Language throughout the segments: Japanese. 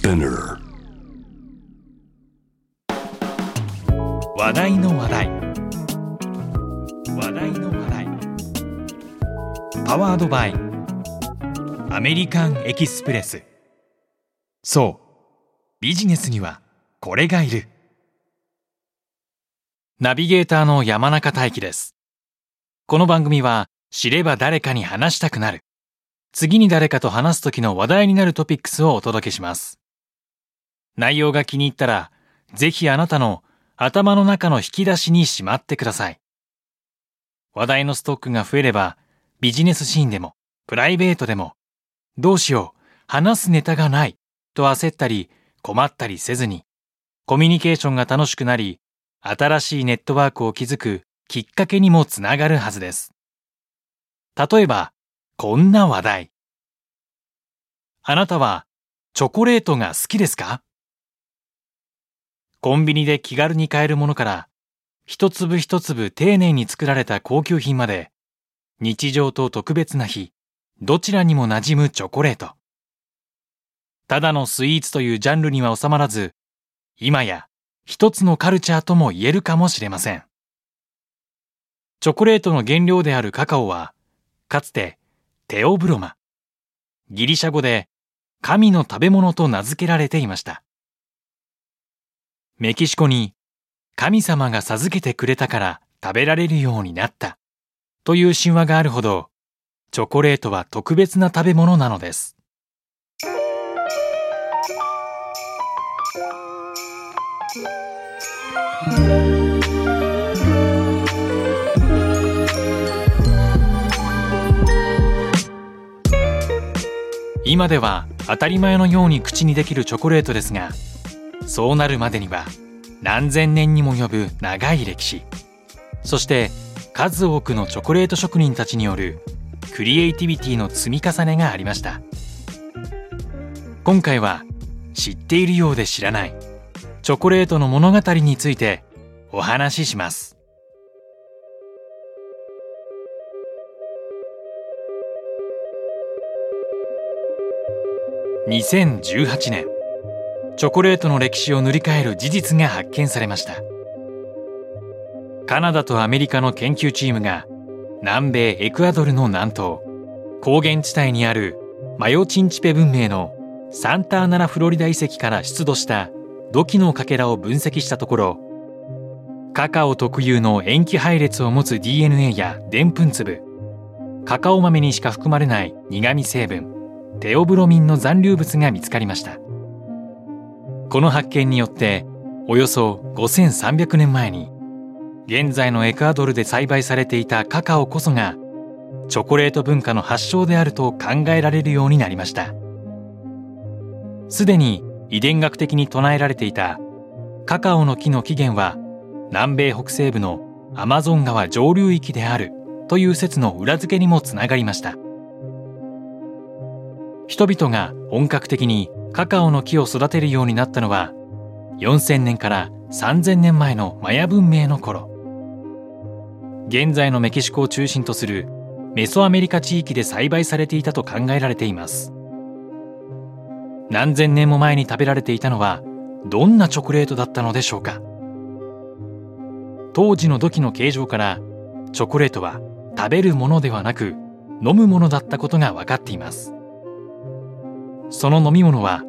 Spinner 話題の話題。話題の話題。パワードバイ。アメリカンエキスプレス。そう。ビジネスにはこれがいる。ナビゲーターの山中大輝です。この番組は知れば誰かに話したくなる。次に誰かと話す時の話題になるトピックスをお届けします。内容が気に入ったらぜひあなたの頭の中の引き出しにしまってください。話題のストックが増えれば、ビジネスシーンでも、プライベートでも、どうしよう、話すネタがない、と焦ったり、困ったりせずに、コミュニケーションが楽しくなり、新しいネットワークを築くきっかけにもつながるはずです。例えば、こんな話題。あなたは、チョコレートが好きですか？コンビニで気軽に買えるものから、一粒一粒丁寧に作られた高級品まで、日常と特別な日、どちらにも馴染むチョコレート。ただのスイーツというジャンルには収まらず、今や一つのカルチャーとも言えるかもしれません。チョコレートの原料であるカカオは、かつてテオブロマ、ギリシャ語で神の食べ物と名付けられていました。メキシコに神様が授けてくれたから食べられるようになったという神話があるほどチョコレートは特別な食べ物なのです。今では当たり前のように口にできるチョコレートですがそうなるまでには何千年にも及ぶ長い歴史。そして数多くのチョコレート職人たちによるクリエイティビティの積み重ねがありました。今回は知っているようで知らないチョコレートの物語についてお話しします。2018年。チョコレートの歴史を塗り替える事実が発見されました。カナダとアメリカの研究チームが南米エクアドルの南東高原地帯にあるマヨチンチペ文明のサンターナラフロリダ遺跡から出土した土器のかけらを分析したところカカオ特有の塩基配列を持つ DNA やでんぷん粒カカオ豆にしか含まれない苦味成分テオブロミンの残留物が見つかりました。この発見によっておよそ5300年前に現在のエクアドルで栽培されていたカカオこそがチョコレート文化の発祥であると考えられるようになりました。すでに遺伝学的に唱えられていたカカオの木の起源は南米北西部のアマゾン川上流域であるという説の裏付けにもつながりました。人々が本格的にカカオの木を育てるようになったのは4000年から3000年前のマヤ文明の頃。現在のメキシコを中心とするメソアメリカ地域で栽培されていたと考えられています。何千年も前に食べられていたのはどんなチョコレートだったのでしょうか。当時の土器の形状からチョコレートは食べるものではなく飲むものだったことが分かっています。その飲み物は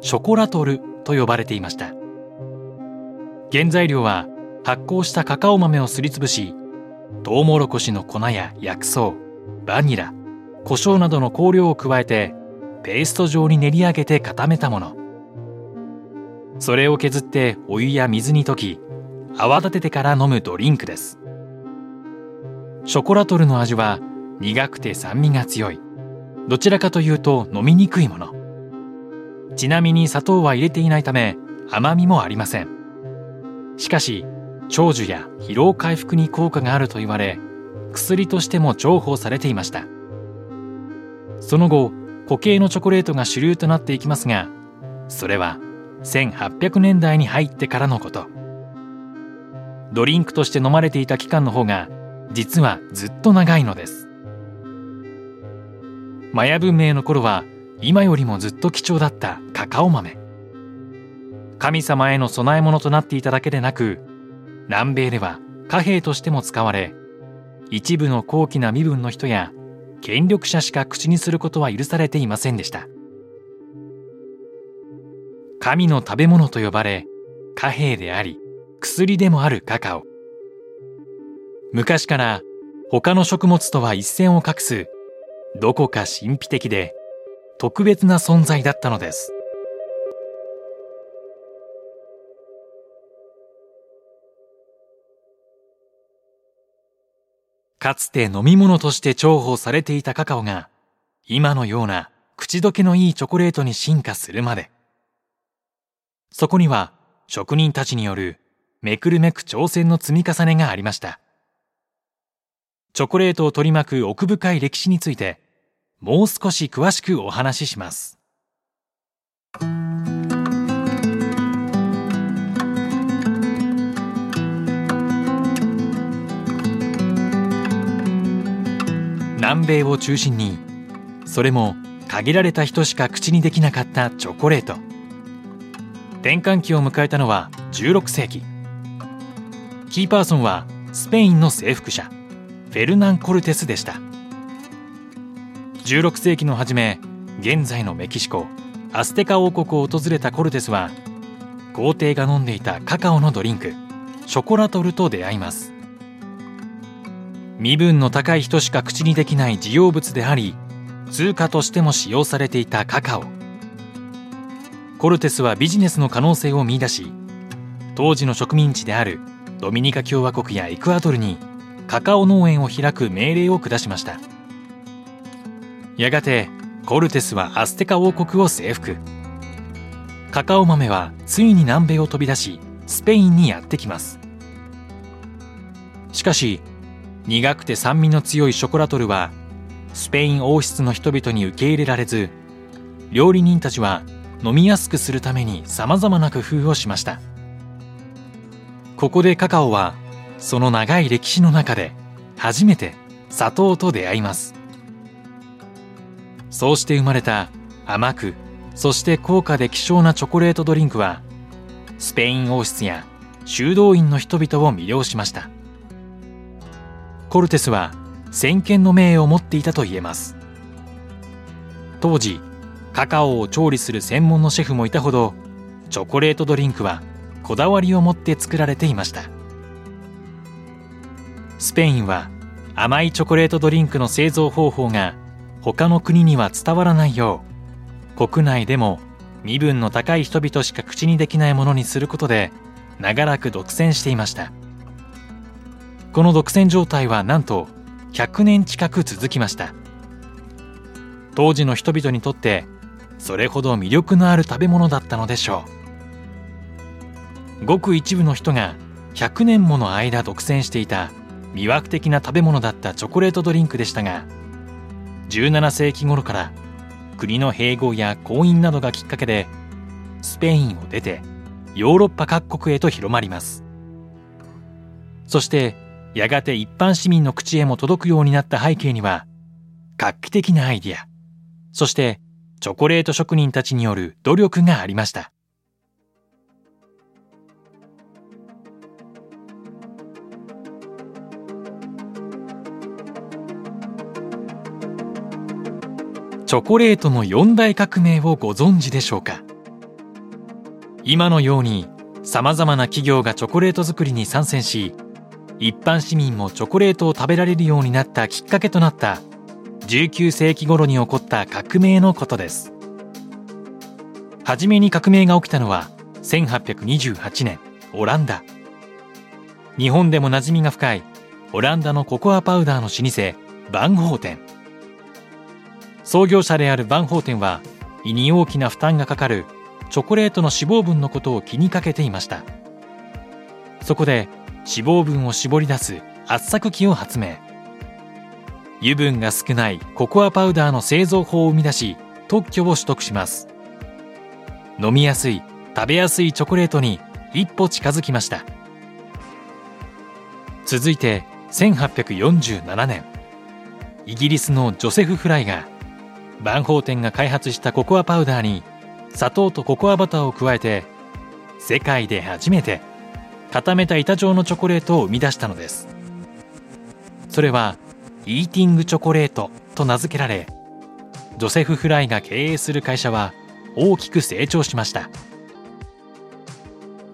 ショコラトルと呼ばれていました。原材料は発酵したカカオ豆をすりつぶしトウモロコシの粉や薬草バニラ胡椒などの香料を加えてペースト状に練り上げて固めたもの。それを削ってお湯や水に溶き泡立ててから飲むドリンクです。ショコラトルの味は苦くて酸味が強い。どちらかというと飲みにくいもの。ちなみに砂糖は入れていないため甘みもありません。しかし長寿や疲労回復に効果があると言われ薬としても重宝されていました。その後固形のチョコレートが主流となっていきますがそれは1800年代に入ってからのこと。ドリンクとして飲まれていた期間の方が実はずっと長いのです。マヤ文明の頃は今よりもずっと貴重だったカカオ豆。神様への供え物となっていただけでなく南米では貨幣としても使われ一部の高貴な身分の人や権力者しか口にすることは許されていませんでした。神の食べ物と呼ばれ貨幣であり薬でもあるカカオ。昔から他の食物とは一線を画すどこか神秘的で特別な存在だったのです。かつて飲み物として重宝されていたカカオが今のような口どけのいいチョコレートに進化するまで。そこには職人たちによるめくるめく挑戦の積み重ねがありました。チョコレートを取り巻く奥深い歴史についてもう少し詳しくお話しします。南米を中心にそれも限られた人しか口にできなかったチョコレート。転換期を迎えたのは16世紀。キーパーソンはスペインの征服者フェルナン・コルテスでした。16世紀の初め現在のメキシコアステカ王国を訪れたコルテスは皇帝が飲んでいたカカオのドリンクショコラトルと出会います。身分の高い人しか口にできない事業物であり通貨としても使用されていたカカオ。コルテスはビジネスの可能性を見出し当時の植民地であるドミニカ共和国やエクアドルにカカオ農園を開く命令を下しました。やがてコルテスはアステカ王国を征服。カカオ豆はついに南米を飛び出しスペインにやってきます。しかし苦くて酸味の強いショコラトルはスペイン王室の人々に受け入れられず料理人たちは飲みやすくするために様々な工夫をしました。ここでカカオはその長い歴史の中で初めて砂糖と出会います。そうして生まれた甘くそして高価で希少なチョコレートドリンクはスペイン王室や修道院の人々を魅了しました。コルテスは先見の明を持っていたと言えます。当時カカオを調理する専門のシェフもいたほどチョコレートドリンクはこだわりを持って作られていました。スペインは甘いチョコレートドリンクの製造方法が他の国には伝わらないよう国内でも身分の高い人々しか口にできないものにすることで長らく独占していました。この独占状態はなんと100年近く続きました。当時の人々にとってそれほど魅力のある食べ物だったのでしょう。ごく一部の人が100年もの間独占していた魅惑的な食べ物だったチョコレートドリンクでしたが17世紀頃から国の併合や婚姻などがきっかけでスペインを出てヨーロッパ各国へと広まりますそしてやがて一般市民の口へも届くようになった背景には、画期的なアイディア、そしてチョコレート職人たちによる努力がありました。チョコレートの四大革命をご存知でしょうか？今のように様々な企業がチョコレート作りに参戦し一般市民もチョコレートを食べられるようになったきっかけとなった19世紀頃に起こった革命のことです。初めに革命が起きたのは1828年オランダ。日本でも馴染みが深いオランダのココアパウダーの老舗バンホーテン。創業者であるバンホーテンは胃に大きな負担がかかるチョコレートの脂肪分のことを気にかけていました。そこで脂肪分を絞り出す圧搾機を発明。油分が少ないココアパウダーの製造法を生み出し特許を取得します。飲みやすい食べやすいチョコレートに一歩近づきました。続いて1847年。イギリスのジョセフ・フライがバンホーテンが開発したココアパウダーに砂糖とココアバターを加えて世界で初めて固めた板状のチョコレートを生み出したのです。それはイーティングチョコレートと名付けられジョセフ・フライが経営する会社は大きく成長しました。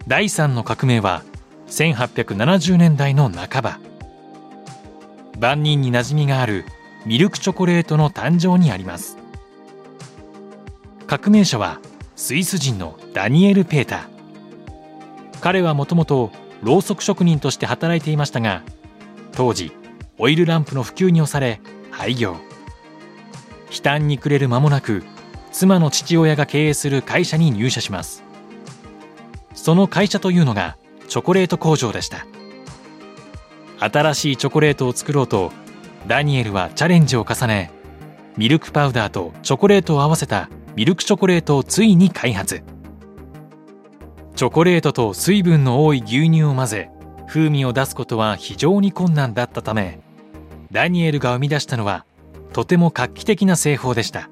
第3の革命は1870年代の半ば。万人に馴染みがあるミルクチョコレートの誕生にあります。革命者はスイス人のダニエル・ペーター。彼はもともとろうそく職人として働いていましたが当時オイルランプの普及に押され廃業。悲嘆に暮れる間もなく妻の父親が経営する会社に入社します。その会社というのがチョコレート工場でした。新しいチョコレートを作ろうとダニエルはチャレンジを重ねミルクパウダーとチョコレートを合わせたミルクチョコレートをついに開発。チョコレートと水分の多い牛乳を混ぜ風味を出すことは非常に困難だったためダニエルが生み出したのはとても画期的な製法でした。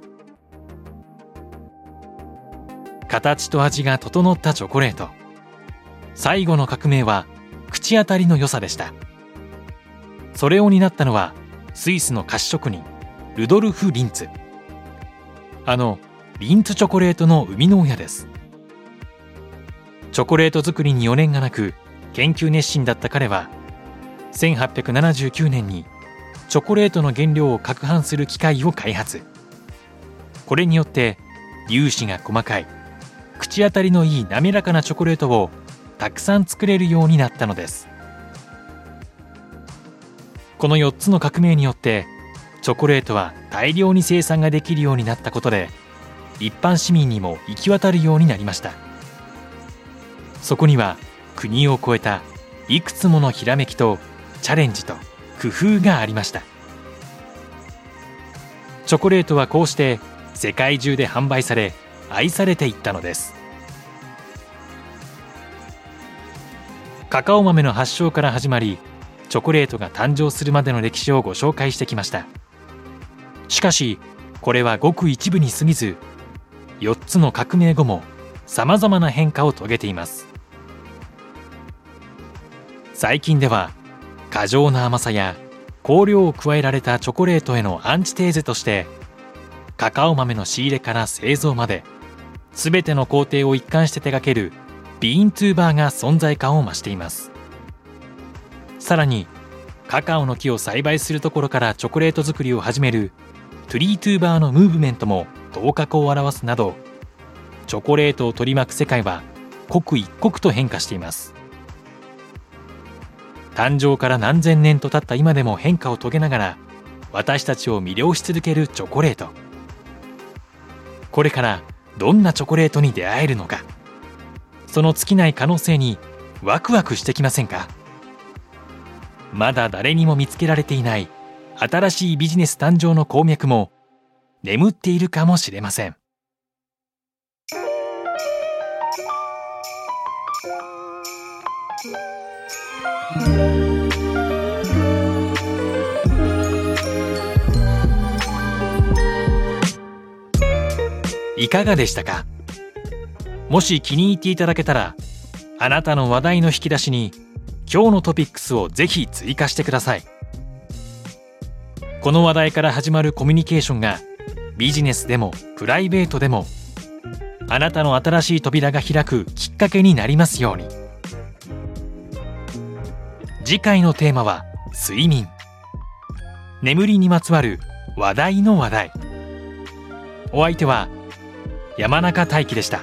形と味が整ったチョコレート。最後の革命は口当たりの良さでした。それを担ったのはスイスの菓子職人ルドルフ・リンツ。あのリンツチョコレートの生みの親です。チョコレート作りに余念がなく研究熱心だった彼は1879年にチョコレートの原料を攪拌する機械を開発。これによって粒子が細かい口当たりのいい滑らかなチョコレートをたくさん作れるようになったのです。この4つの革命によってチョコレートは大量に生産ができるようになったことで一般市民にも行き渡るようになりました。そこには国を越えたいくつものひらめきとチャレンジと工夫がありました。チョコレートはこうして世界中で販売され愛されていったのです。カカオ豆の発祥から始まりチョコレートが誕生するまでの歴史をご紹介してきました。しかしこれはごく一部に過ぎず4つの革命後もさまざまな変化を遂げています。最近では過剰な甘さや香料を加えられたチョコレートへのアンチテーゼとしてカカオ豆の仕入れから製造まで全ての工程を一貫して手掛けるビーントゥーバーが存在感を増しています。さらにカカオの木を栽培するところからチョコレート作りを始めるトゥリートゥーバーのムーブメントも頭角を現すなどチョコレートを取り巻く世界は刻一刻と変化しています。誕生から何千年と経った今でも変化を遂げながら私たちを魅了し続けるチョコレート。これからどんなチョコレートに出会えるのか。その尽きない可能性にワクワクしてきませんか？まだ誰にも見つけられていない新しいビジネス誕生の鉱脈も眠っているかもしれません。いかがでしたか？もし気に入っていただけたらあなたの話題の引き出しに今日のトピックスをぜひ追加してください。この話題から始まるコミュニケーションがビジネスでもプライベートでもあなたの新しい扉が開くきっかけになりますように。次回のテーマは睡眠。眠りにまつわる話題の話題。お相手は山中大輝でした。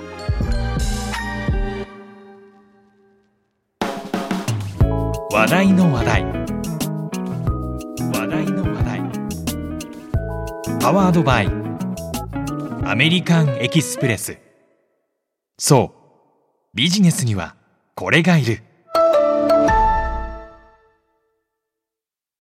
話題の話題。話題の話題。パワードバイ。アメリカンエキスプレス。そう。ビジネスにはこれがいる。